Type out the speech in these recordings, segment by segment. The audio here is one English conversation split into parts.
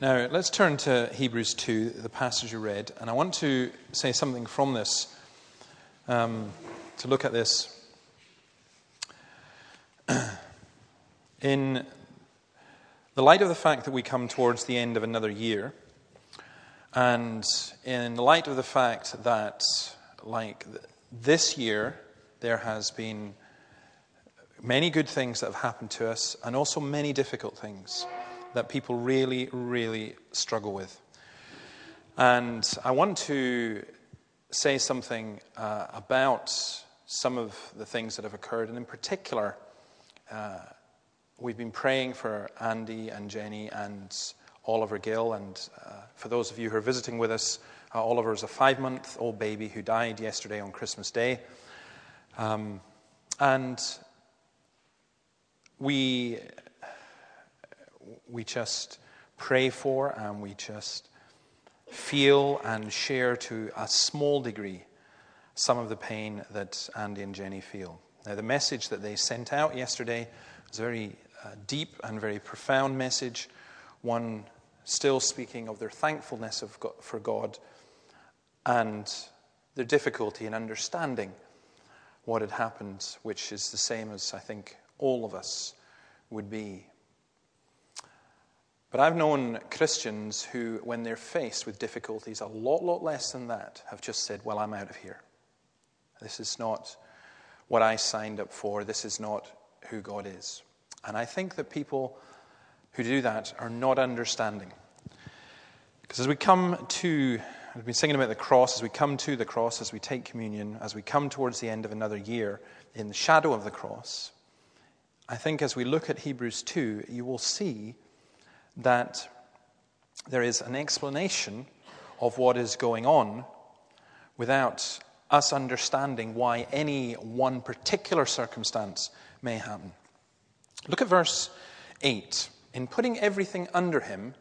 Now, let's turn to Hebrews 2, the passage you read, and I want to say something from this, um, to look at this. In the light of the fact that we come towards the end of another year, and in the light of the fact that, like this year, there has been many good things that have happened to us, and also many difficult things that people really, really struggle with. And I want to say something uh, about some of the things that have occurred, and in particular, uh, we've been praying for Andy and Jenny and Oliver Gill. And uh, for those of you who are visiting with us, uh, Oliver is a five month old baby who died yesterday on Christmas Day. Um, and we we just pray for and we just feel and share to a small degree some of the pain that Andy and Jenny feel. Now, the message that they sent out yesterday was a very uh, deep and very profound message, one still speaking of their thankfulness of God, for God and their difficulty in understanding what had happened, which is the same as I think all of us would be but I've known Christians who, when they're faced with difficulties, a lot, lot less than that, have just said, Well, I'm out of here. This is not what I signed up for. This is not who God is. And I think that people who do that are not understanding. Because as we come to, we've been singing about the cross, as we come to the cross, as we take communion, as we come towards the end of another year in the shadow of the cross, I think as we look at Hebrews 2, you will see that there is an explanation of what is going on without us understanding why any one particular circumstance may happen. Look at verse 8. In putting everything under him,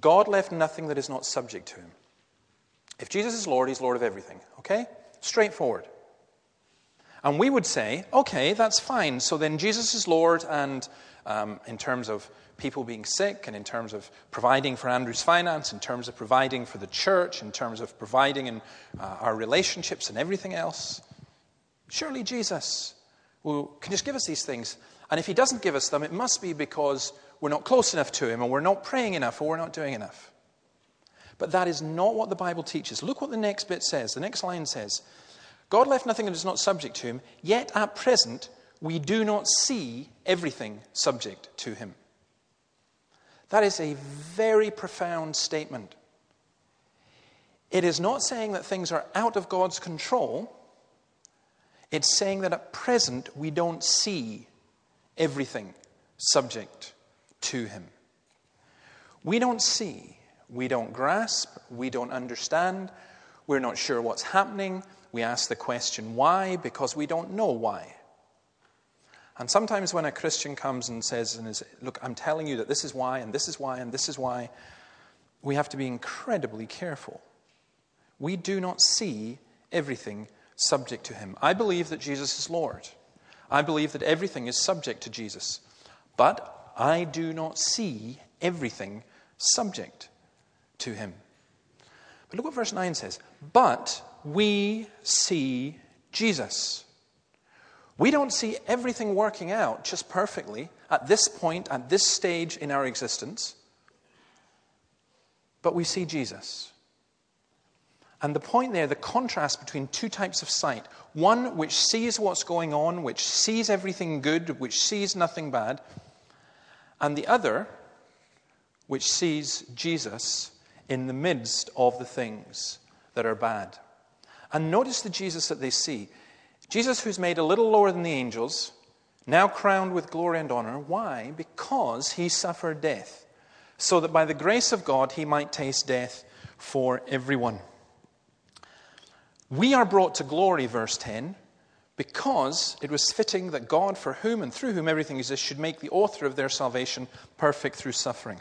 God left nothing that is not subject to him. If Jesus is Lord, he's Lord of everything. Okay? Straightforward. And we would say, okay, that's fine. So then Jesus is Lord, and um, in terms of people being sick, and in terms of providing for Andrew's finance, in terms of providing for the church, in terms of providing in uh, our relationships and everything else. Surely Jesus will, can just give us these things. And if he doesn't give us them, it must be because we're not close enough to him, or we're not praying enough, or we're not doing enough. But that is not what the Bible teaches. Look what the next bit says. The next line says God left nothing that is not subject to him, yet at present we do not see everything subject to him. That is a very profound statement. It is not saying that things are out of God's control. It's saying that at present we don't see everything subject to Him. We don't see, we don't grasp, we don't understand, we're not sure what's happening. We ask the question why because we don't know why. And sometimes when a Christian comes and says, and is, Look, I'm telling you that this is why, and this is why, and this is why, we have to be incredibly careful. We do not see everything subject to him. I believe that Jesus is Lord. I believe that everything is subject to Jesus. But I do not see everything subject to him. But look what verse 9 says. But we see Jesus. We don't see everything working out just perfectly at this point, at this stage in our existence, but we see Jesus. And the point there, the contrast between two types of sight one which sees what's going on, which sees everything good, which sees nothing bad, and the other which sees Jesus in the midst of the things that are bad. And notice the Jesus that they see. Jesus, who's made a little lower than the angels, now crowned with glory and honor. Why? Because he suffered death, so that by the grace of God he might taste death for everyone. We are brought to glory, verse 10, because it was fitting that God, for whom and through whom everything exists, should make the author of their salvation perfect through suffering.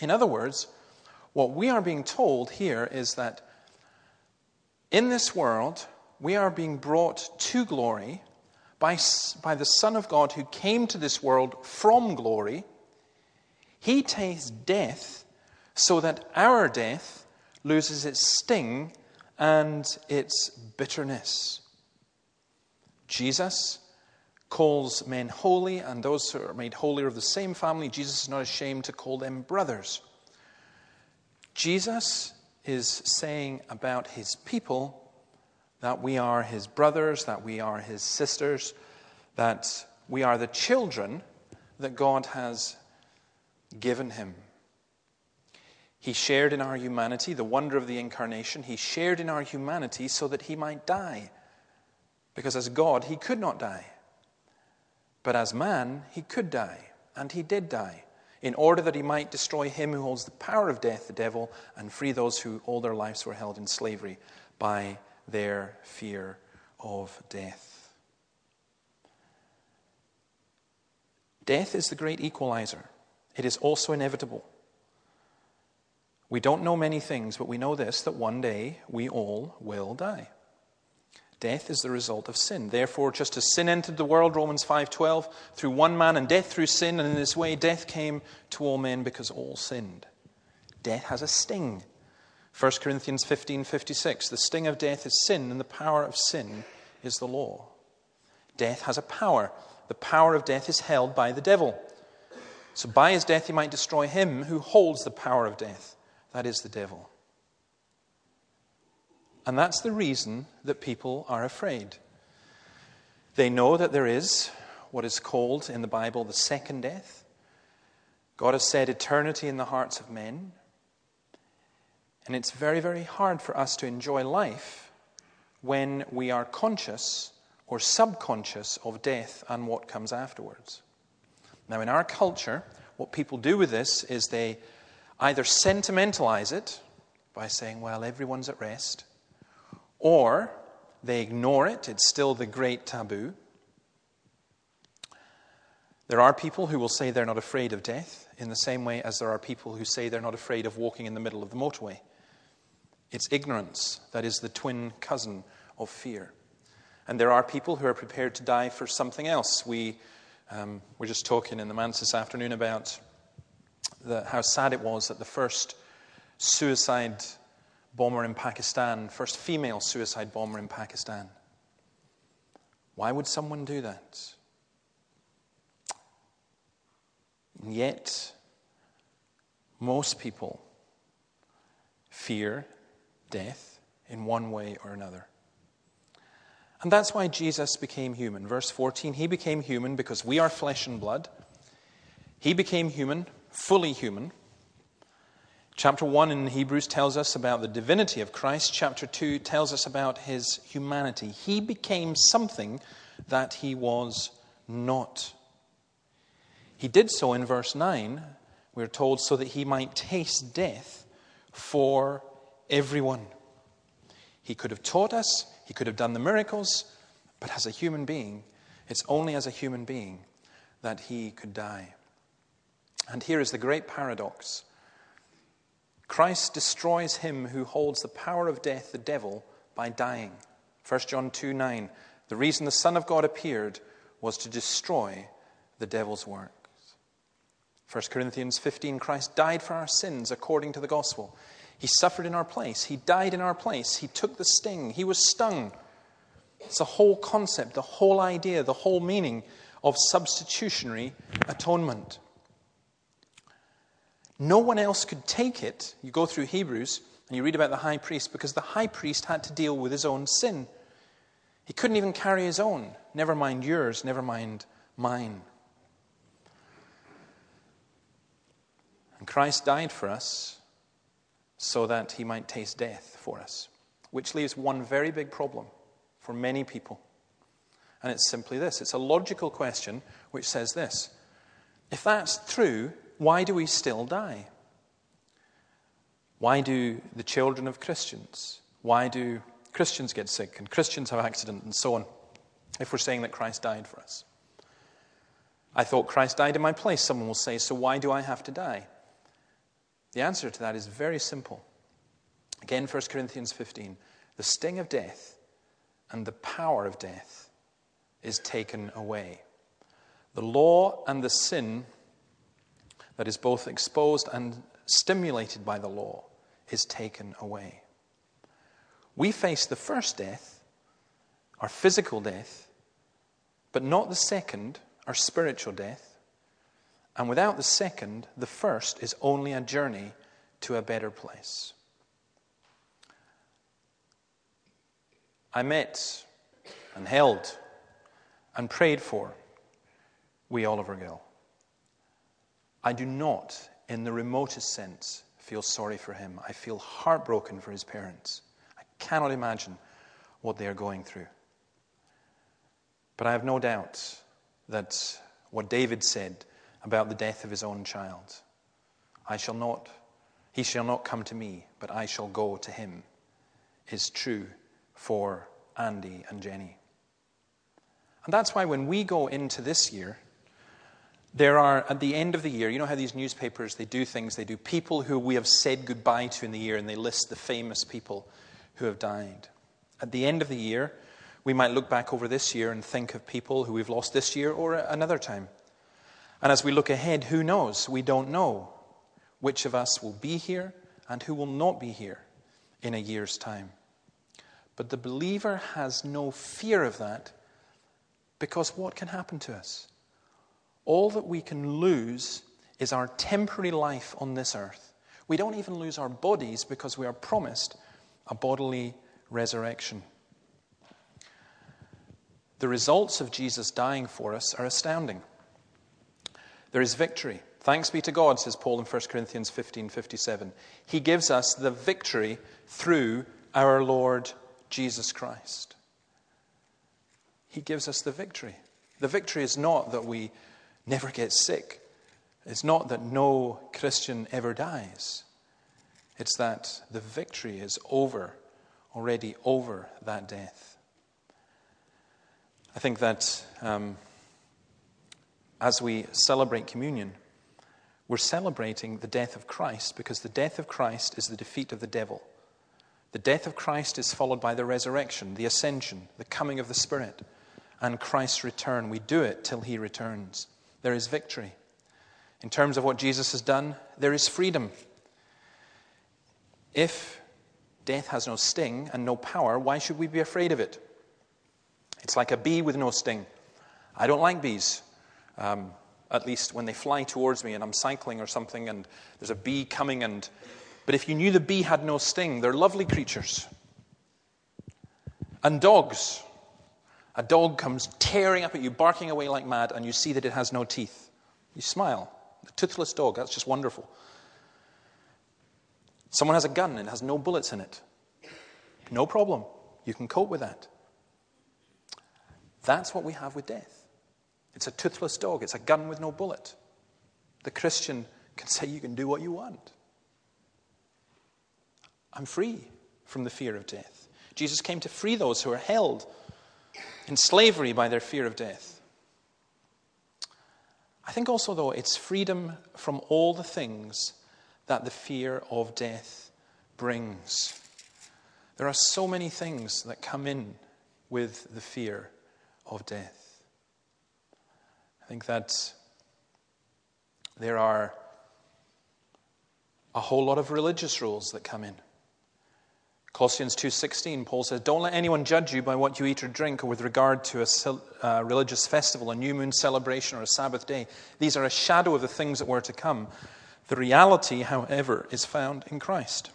In other words, what we are being told here is that in this world, we are being brought to glory by, by the Son of God who came to this world from glory. He tastes death so that our death loses its sting and its bitterness. Jesus calls men holy, and those who are made holy are of the same family. Jesus is not ashamed to call them brothers. Jesus is saying about his people that we are his brothers, that we are his sisters, that we are the children that God has given him. He shared in our humanity, the wonder of the incarnation. He shared in our humanity so that he might die. Because as God, he could not die. But as man, he could die, and he did die, in order that he might destroy him who holds the power of death, the devil, and free those who all their lives were held in slavery by their fear of death. Death is the great equalizer, it is also inevitable. We don't know many things, but we know this that one day we all will die. Death is the result of sin. Therefore, just as sin entered the world, Romans 5:12, through one man and death through sin, and in this way death came to all men because all sinned. Death has a sting. 1 Corinthians 15:56, the sting of death is sin, and the power of sin is the law. Death has a power. The power of death is held by the devil. So by his death he might destroy him who holds the power of death. That is the devil. And that's the reason that people are afraid. They know that there is what is called in the Bible the second death. God has said eternity in the hearts of men. And it's very, very hard for us to enjoy life when we are conscious or subconscious of death and what comes afterwards. Now, in our culture, what people do with this is they either sentimentalize it by saying, well, everyone's at rest, or they ignore it, it's still the great taboo. There are people who will say they're not afraid of death, in the same way as there are people who say they're not afraid of walking in the middle of the motorway. It's ignorance that is the twin cousin of fear. And there are people who are prepared to die for something else. We um, were just talking in the manse this afternoon about the, how sad it was that the first suicide bomber in Pakistan, first female suicide bomber in Pakistan. Why would someone do that? And yet, most people fear death in one way or another. And that's why Jesus became human. Verse 14, he became human because we are flesh and blood. He became human, fully human, Chapter 1 in Hebrews tells us about the divinity of Christ. Chapter 2 tells us about his humanity. He became something that he was not. He did so in verse 9, we're told, so that he might taste death for everyone. He could have taught us, he could have done the miracles, but as a human being, it's only as a human being that he could die. And here is the great paradox Christ destroys him who holds the power of death, the devil, by dying. 1 John 2 9. The reason the Son of God appeared was to destroy the devil's works. 1 Corinthians 15 Christ died for our sins according to the gospel. He suffered in our place. He died in our place. He took the sting. He was stung. It's the whole concept, the whole idea, the whole meaning of substitutionary atonement. No one else could take it. You go through Hebrews and you read about the high priest because the high priest had to deal with his own sin. He couldn't even carry his own, never mind yours, never mind mine. And Christ died for us so that he might taste death for us, which leaves one very big problem for many people. And it's simply this it's a logical question which says this If that's true, why do we still die? Why do the children of Christians, why do Christians get sick and Christians have accidents and so on, if we're saying that Christ died for us? I thought Christ died in my place, someone will say, so why do I have to die? The answer to that is very simple. Again, 1 Corinthians 15. The sting of death and the power of death is taken away. The law and the sin that is both exposed and stimulated by the law is taken away. We face the first death, our physical death, but not the second, our spiritual death. And without the second, the first is only a journey to a better place. I met and held and prayed for wee Oliver Gill. I do not, in the remotest sense, feel sorry for him. I feel heartbroken for his parents. I cannot imagine what they are going through. But I have no doubt that what David said about the death of his own child, I shall not, he shall not come to me, but I shall go to him, is true for Andy and Jenny. And that's why when we go into this year, there are, at the end of the year, you know how these newspapers, they do things, they do people who we have said goodbye to in the year, and they list the famous people who have died. At the end of the year, we might look back over this year and think of people who we've lost this year or another time. And as we look ahead, who knows? We don't know which of us will be here and who will not be here in a year's time. But the believer has no fear of that because what can happen to us? All that we can lose is our temporary life on this earth. We don't even lose our bodies because we are promised a bodily resurrection. The results of Jesus dying for us are astounding. There is victory. Thanks be to God, says Paul in 1 Corinthians 15 57. He gives us the victory through our Lord Jesus Christ. He gives us the victory. The victory is not that we never get sick, it's not that no Christian ever dies. It's that the victory is over, already over that death. I think that um, as we celebrate communion, we're celebrating the death of Christ because the death of Christ is the defeat of the devil. The death of Christ is followed by the resurrection, the ascension, the coming of the Spirit, and Christ's return. We do it till he returns. There is victory. In terms of what Jesus has done, there is freedom. If death has no sting and no power, why should we be afraid of it? It's like a bee with no sting. I don't like bees. Um, at least when they fly towards me and I'm cycling or something and there's a bee coming and but if you knew the bee had no sting, they're lovely creatures. And dogs. A dog comes tearing up at you, barking away like mad, and you see that it has no teeth. You smile. A toothless dog, that's just wonderful. Someone has a gun and has no bullets in it. No problem. You can cope with that. That's what we have with death. It's a toothless dog, it's a gun with no bullet. The Christian can say, You can do what you want. I'm free from the fear of death. Jesus came to free those who are held in slavery by their fear of death. I think also, though, it's freedom from all the things that the fear of death brings. There are so many things that come in with the fear of death. I think that there are a whole lot of religious rules that come in. Colossians 2:16 Paul says, "Don't let anyone judge you by what you eat or drink or with regard to a uh, religious festival, a new moon celebration or a Sabbath day. These are a shadow of the things that were to come. The reality, however, is found in Christ.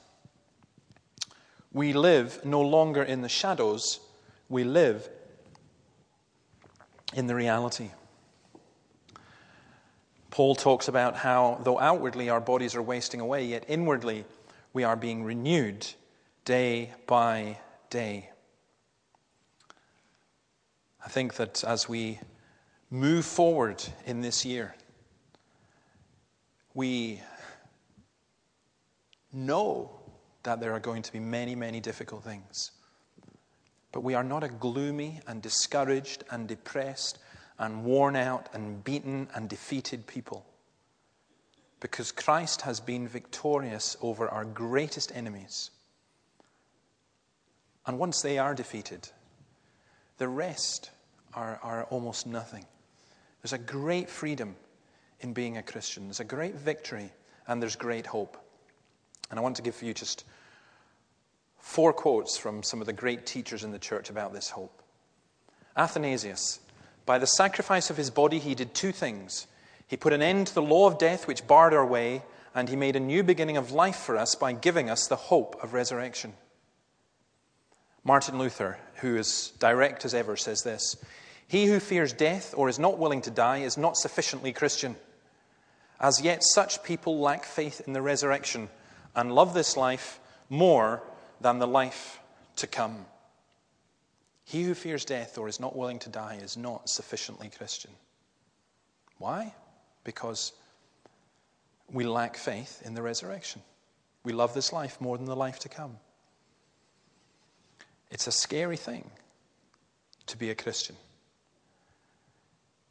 We live no longer in the shadows, we live in the reality." Paul talks about how, though outwardly our bodies are wasting away, yet inwardly we are being renewed day by day. I think that as we move forward in this year, we know that there are going to be many, many difficult things. But we are not a gloomy and discouraged and depressed and worn out and beaten and defeated people. Because Christ has been victorious over our greatest enemies. And once they are defeated, the rest are, are almost nothing. There's a great freedom in being a Christian, there's a great victory and there's great hope. And I want to give you just four quotes from some of the great teachers in the church about this hope. Athanasius, by the sacrifice of his body, he did two things. He put an end to the law of death which barred our way, and he made a new beginning of life for us by giving us the hope of resurrection. Martin Luther, who is direct as ever, says this He who fears death or is not willing to die is not sufficiently Christian. As yet, such people lack faith in the resurrection and love this life more than the life to come. He who fears death or is not willing to die is not sufficiently Christian. Why? Because we lack faith in the resurrection. We love this life more than the life to come. It's a scary thing to be a Christian.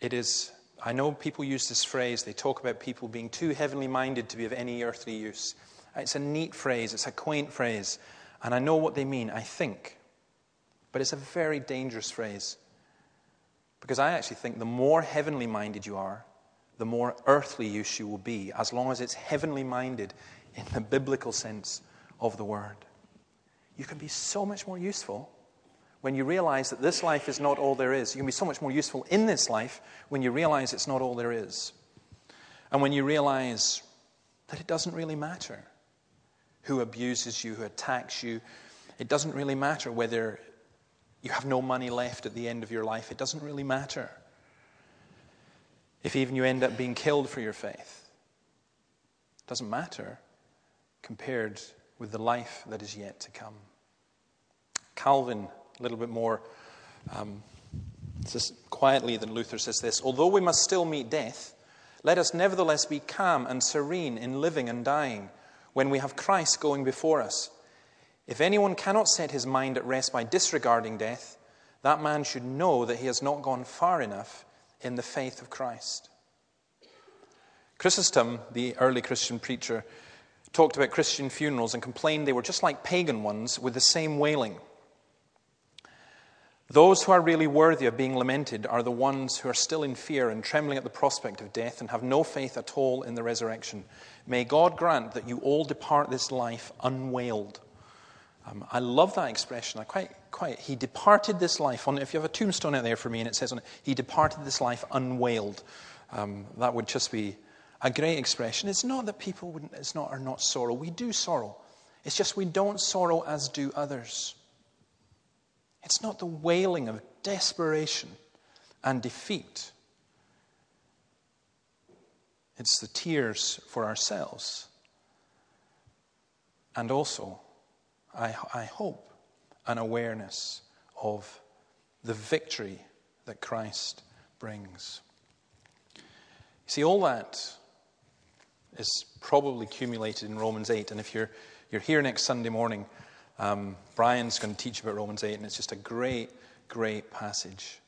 It is, I know people use this phrase, they talk about people being too heavenly minded to be of any earthly use. It's a neat phrase, it's a quaint phrase, and I know what they mean, I think. But it's a very dangerous phrase. Because I actually think the more heavenly minded you are, the more earthly use you will be, as long as it's heavenly minded in the biblical sense of the word. You can be so much more useful when you realize that this life is not all there is. You can be so much more useful in this life when you realize it's not all there is. And when you realize that it doesn't really matter who abuses you, who attacks you. It doesn't really matter whether you have no money left at the end of your life. It doesn't really matter. If even you end up being killed for your faith, it doesn't matter compared with the life that is yet to come. Calvin, a little bit more um, just quietly than Luther, says this Although we must still meet death, let us nevertheless be calm and serene in living and dying when we have Christ going before us. If anyone cannot set his mind at rest by disregarding death, that man should know that he has not gone far enough in the faith of Christ. Chrysostom, the early Christian preacher, talked about Christian funerals and complained they were just like pagan ones with the same wailing. Those who are really worthy of being lamented are the ones who are still in fear and trembling at the prospect of death and have no faith at all in the resurrection. May God grant that you all depart this life unwailed. Um, I love that expression. I quite, quite. He departed this life. On, if you have a tombstone out there for me and it says on it, He departed this life unwailed, um, that would just be a great expression. It's not that people wouldn't, it's not, are not sorrow. We do sorrow. It's just we don't sorrow as do others. It's not the wailing of desperation and defeat. It's the tears for ourselves. And also, I, I hope, an awareness of the victory that Christ brings. You see, all that is probably accumulated in Romans 8. And if you're, you're here next Sunday morning, um, Brian's going to teach about Romans 8, and it's just a great, great passage.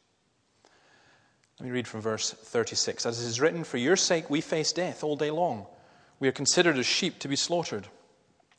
Let me read from verse 36. As it is written, For your sake we face death all day long. We are considered as sheep to be slaughtered.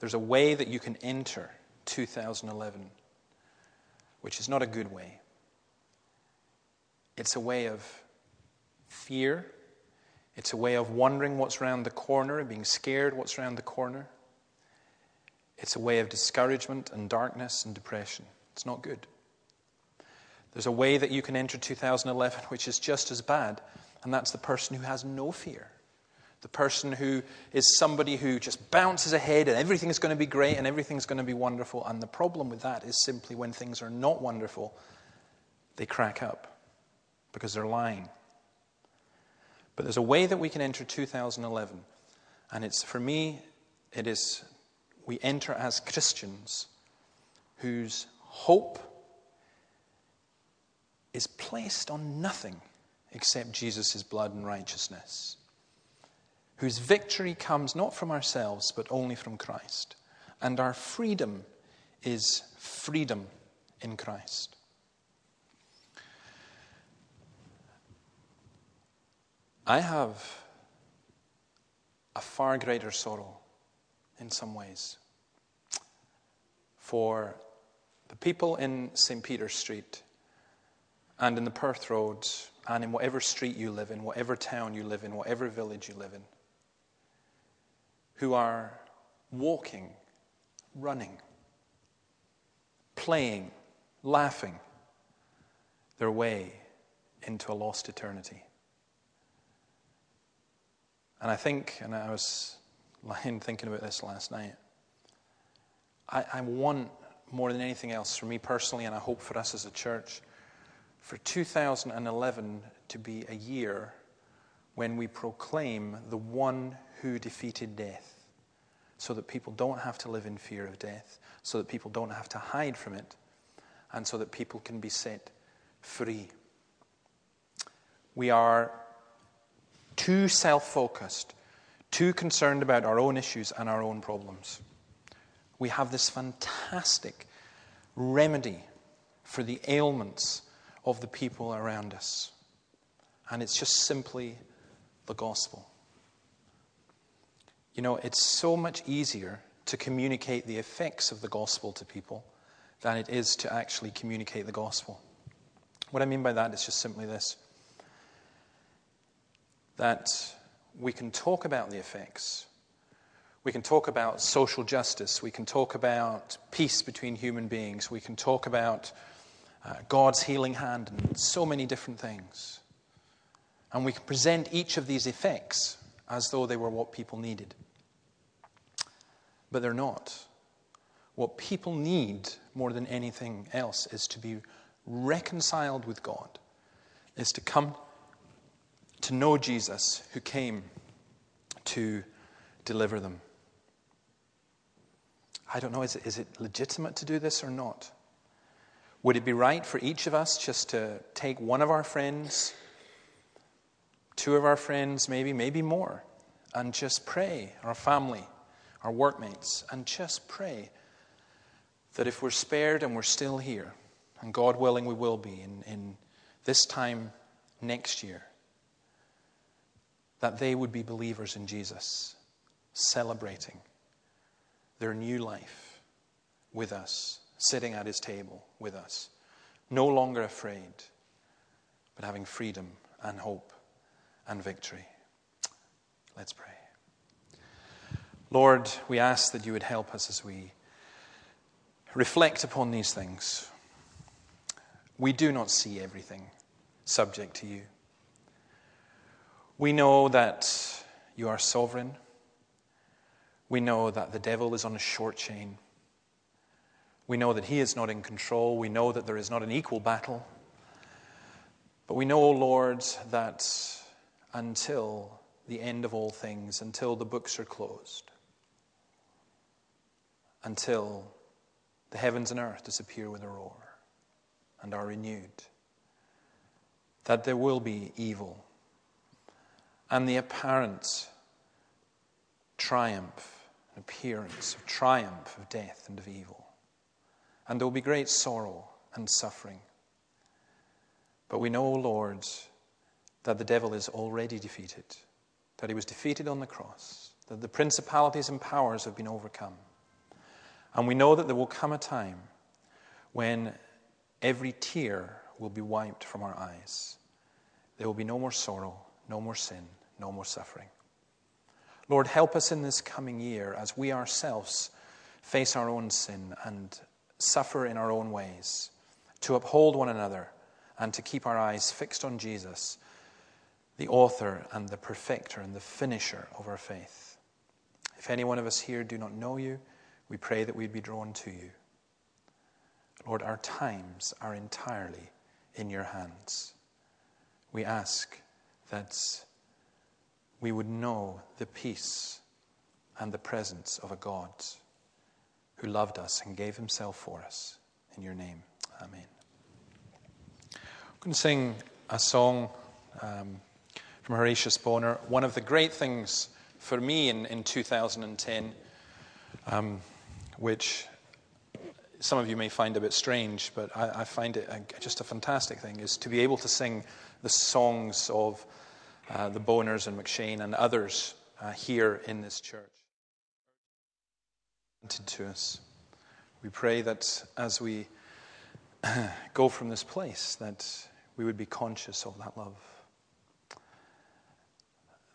there's a way that you can enter 2011, which is not a good way. It's a way of fear. It's a way of wondering what's around the corner and being scared what's around the corner. It's a way of discouragement and darkness and depression. It's not good. There's a way that you can enter 2011 which is just as bad, and that's the person who has no fear. The person who is somebody who just bounces ahead and everything is going to be great and everything's going to be wonderful. And the problem with that is simply when things are not wonderful, they crack up because they're lying. But there's a way that we can enter 2011. And it's, for me, it is we enter as Christians whose hope is placed on nothing except Jesus' blood and righteousness whose victory comes not from ourselves, but only from Christ. And our freedom is freedom in Christ. I have a far greater sorrow in some ways for the people in St. Peter's Street and in the Perth Road and in whatever street you live in, whatever town you live in, whatever village you live in, who are walking, running, playing, laughing their way into a lost eternity. And I think, and I was lying thinking about this last night, I, I want more than anything else for me personally, and I hope for us as a church, for 2011 to be a year when we proclaim the one who defeated death so that people don't have to live in fear of death, so that people don't have to hide from it, and so that people can be set free. We are too self focused, too concerned about our own issues and our own problems. We have this fantastic remedy for the ailments of the people around us. And it's just simply the gospel. You know, it's so much easier to communicate the effects of the gospel to people than it is to actually communicate the gospel. What I mean by that is just simply this that we can talk about the effects. We can talk about social justice. We can talk about peace between human beings. We can talk about uh, God's healing hand and so many different things. And we can present each of these effects as though they were what people needed. But they're not. What people need more than anything else is to be reconciled with God, is to come to know Jesus who came to deliver them. I don't know, is it, is it legitimate to do this or not? Would it be right for each of us just to take one of our friends, two of our friends, maybe, maybe more, and just pray, our family, our workmates, and just pray that if we're spared and we're still here, and God willing we will be in, in this time next year, that they would be believers in Jesus, celebrating their new life with us sitting at his table with us, no longer afraid, but having freedom and hope and victory. Let's pray. Lord, we ask that you would help us as we reflect upon these things. We do not see everything subject to you. We know that you are sovereign. We know that the devil is on a short chain. We know that He is not in control. We know that there is not an equal battle. But we know, Lord, that until the end of all things, until the books are closed, until the heavens and earth disappear with a roar and are renewed, that there will be evil and the apparent triumph, appearance of triumph of death and of evil. And there will be great sorrow and suffering. But we know, Lord, that the devil is already defeated, that he was defeated on the cross, that the principalities and powers have been overcome. And we know that there will come a time when every tear will be wiped from our eyes. There will be no more sorrow, no more sin, no more suffering. Lord, help us in this coming year as we ourselves face our own sin and suffer in our own ways, to uphold one another, and to keep our eyes fixed on Jesus, the author and the perfecter and the finisher of our faith. If any one of us here do not know you, we pray that we'd be drawn to you. Lord, our times are entirely in your hands. We ask that we would know the peace and the presence of a God who loved us and gave himself for us. In your name, amen. I'm going to sing a song um, from Horatius Bonar. One of the great things for me in, in 2010, um, which some of you may find a bit strange, but I, I find it a, just a fantastic thing, is to be able to sing the songs of uh, the Bonars and McCheyne and others uh, here in this church. To us. We pray that as we go from this place, that we would be conscious of that love.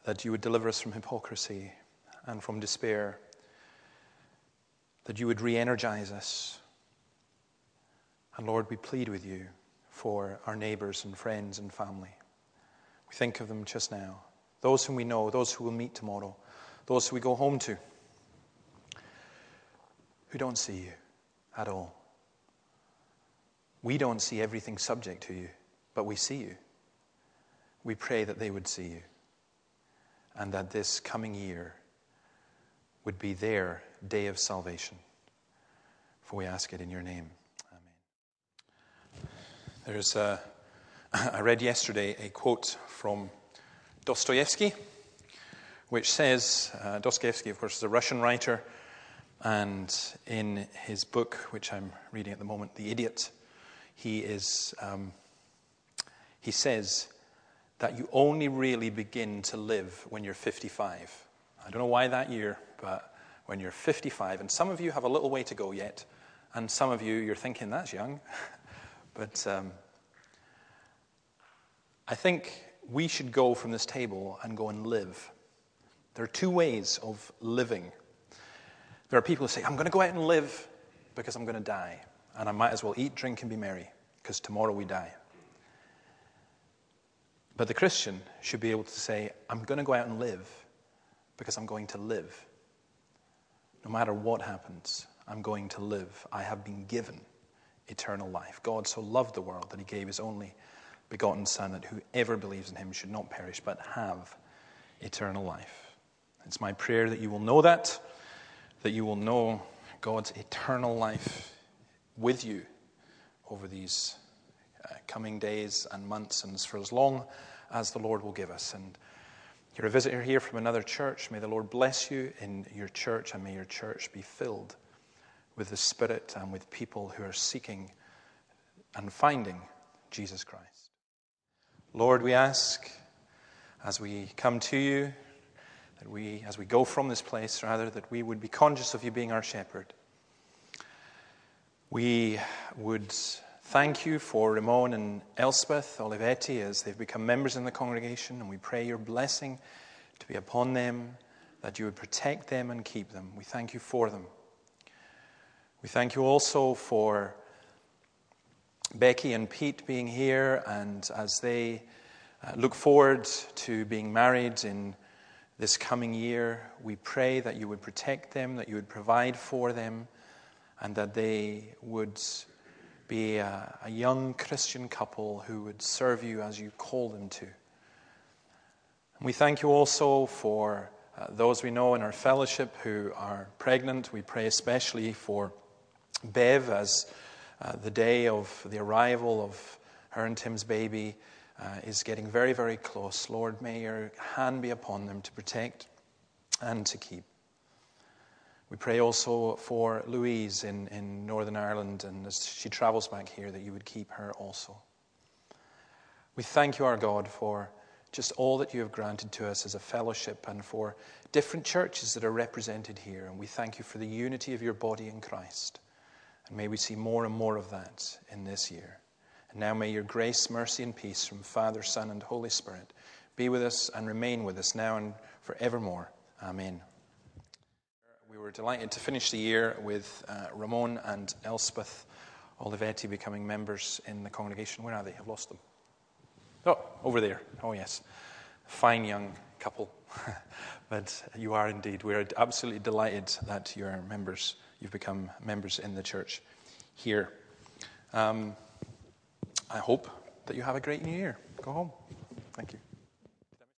That you would deliver us from hypocrisy and from despair. That you would re energize us. And Lord, we plead with you for our neighbors and friends and family. We think of them just now. Those whom we know, those who we'll meet tomorrow, those who we go home to, who don't see you at all. We don't see everything subject to you, but we see you. We pray that they would see you and that this coming year would be their day of salvation. For we ask it in your name. Amen. There's a, I read yesterday a quote from Dostoevsky, which says uh, Dostoevsky, of course, is a Russian writer, and in his book, which I'm reading at the moment, The Idiot, he, is, um, he says that you only really begin to live when you're 55. I don't know why that year, but when you're 55, and some of you have a little way to go yet, and some of you, you're thinking, that's young. but um, I think we should go from this table and go and live. There are two ways of living. There are people who say, I'm going to go out and live because I'm going to die, and I might as well eat, drink, and be merry because tomorrow we die. But the Christian should be able to say, I'm going to go out and live because I'm going to live. No matter what happens, I'm going to live. I have been given eternal life. God so loved the world that he gave his only begotten Son, that whoever believes in him should not perish, but have eternal life. It's my prayer that you will know that, that you will know God's eternal life with you over these uh, coming days and months and for as long as the Lord will give us. And you're a visitor here from another church. May the Lord bless you in your church and may your church be filled with the Spirit and with people who are seeking and finding Jesus Christ. Lord, we ask as we come to you, that we, as we go from this place, rather, that we would be conscious of you being our shepherd. We would thank you for Ramon and Elspeth Olivetti as they've become members in the congregation, and we pray your blessing to be upon them, that you would protect them and keep them. We thank you for them. We thank you also for Becky and Pete being here, and as they uh, look forward to being married in this coming year, we pray that you would protect them, that you would provide for them, and that they would be a, a young Christian couple who would serve you as you call them to. And we thank you also for uh, those we know in our fellowship who are pregnant. We pray especially for Bev as uh, the day of the arrival of her and Tim's baby uh, is getting very, very close. Lord, may your hand be upon them to protect and to keep. We pray also for Louise in, in Northern Ireland, and as she travels back here, that you would keep her also. We thank you, our God, for just all that you have granted to us as a fellowship and for different churches that are represented here. And we thank you for the unity of your body in Christ. And may we see more and more of that in this year. And now may your grace, mercy, and peace from Father, Son, and Holy Spirit be with us and remain with us now and forevermore. Amen. We were delighted to finish the year with uh, Ramon and Elspeth Olivetti becoming members in the congregation. Where are they? I've lost them. Oh, over there. Oh, yes. Fine young couple. but you are indeed. We're absolutely delighted that you're members you've become members in the church here. Um, I hope that you have a great new year. Go home. Thank you.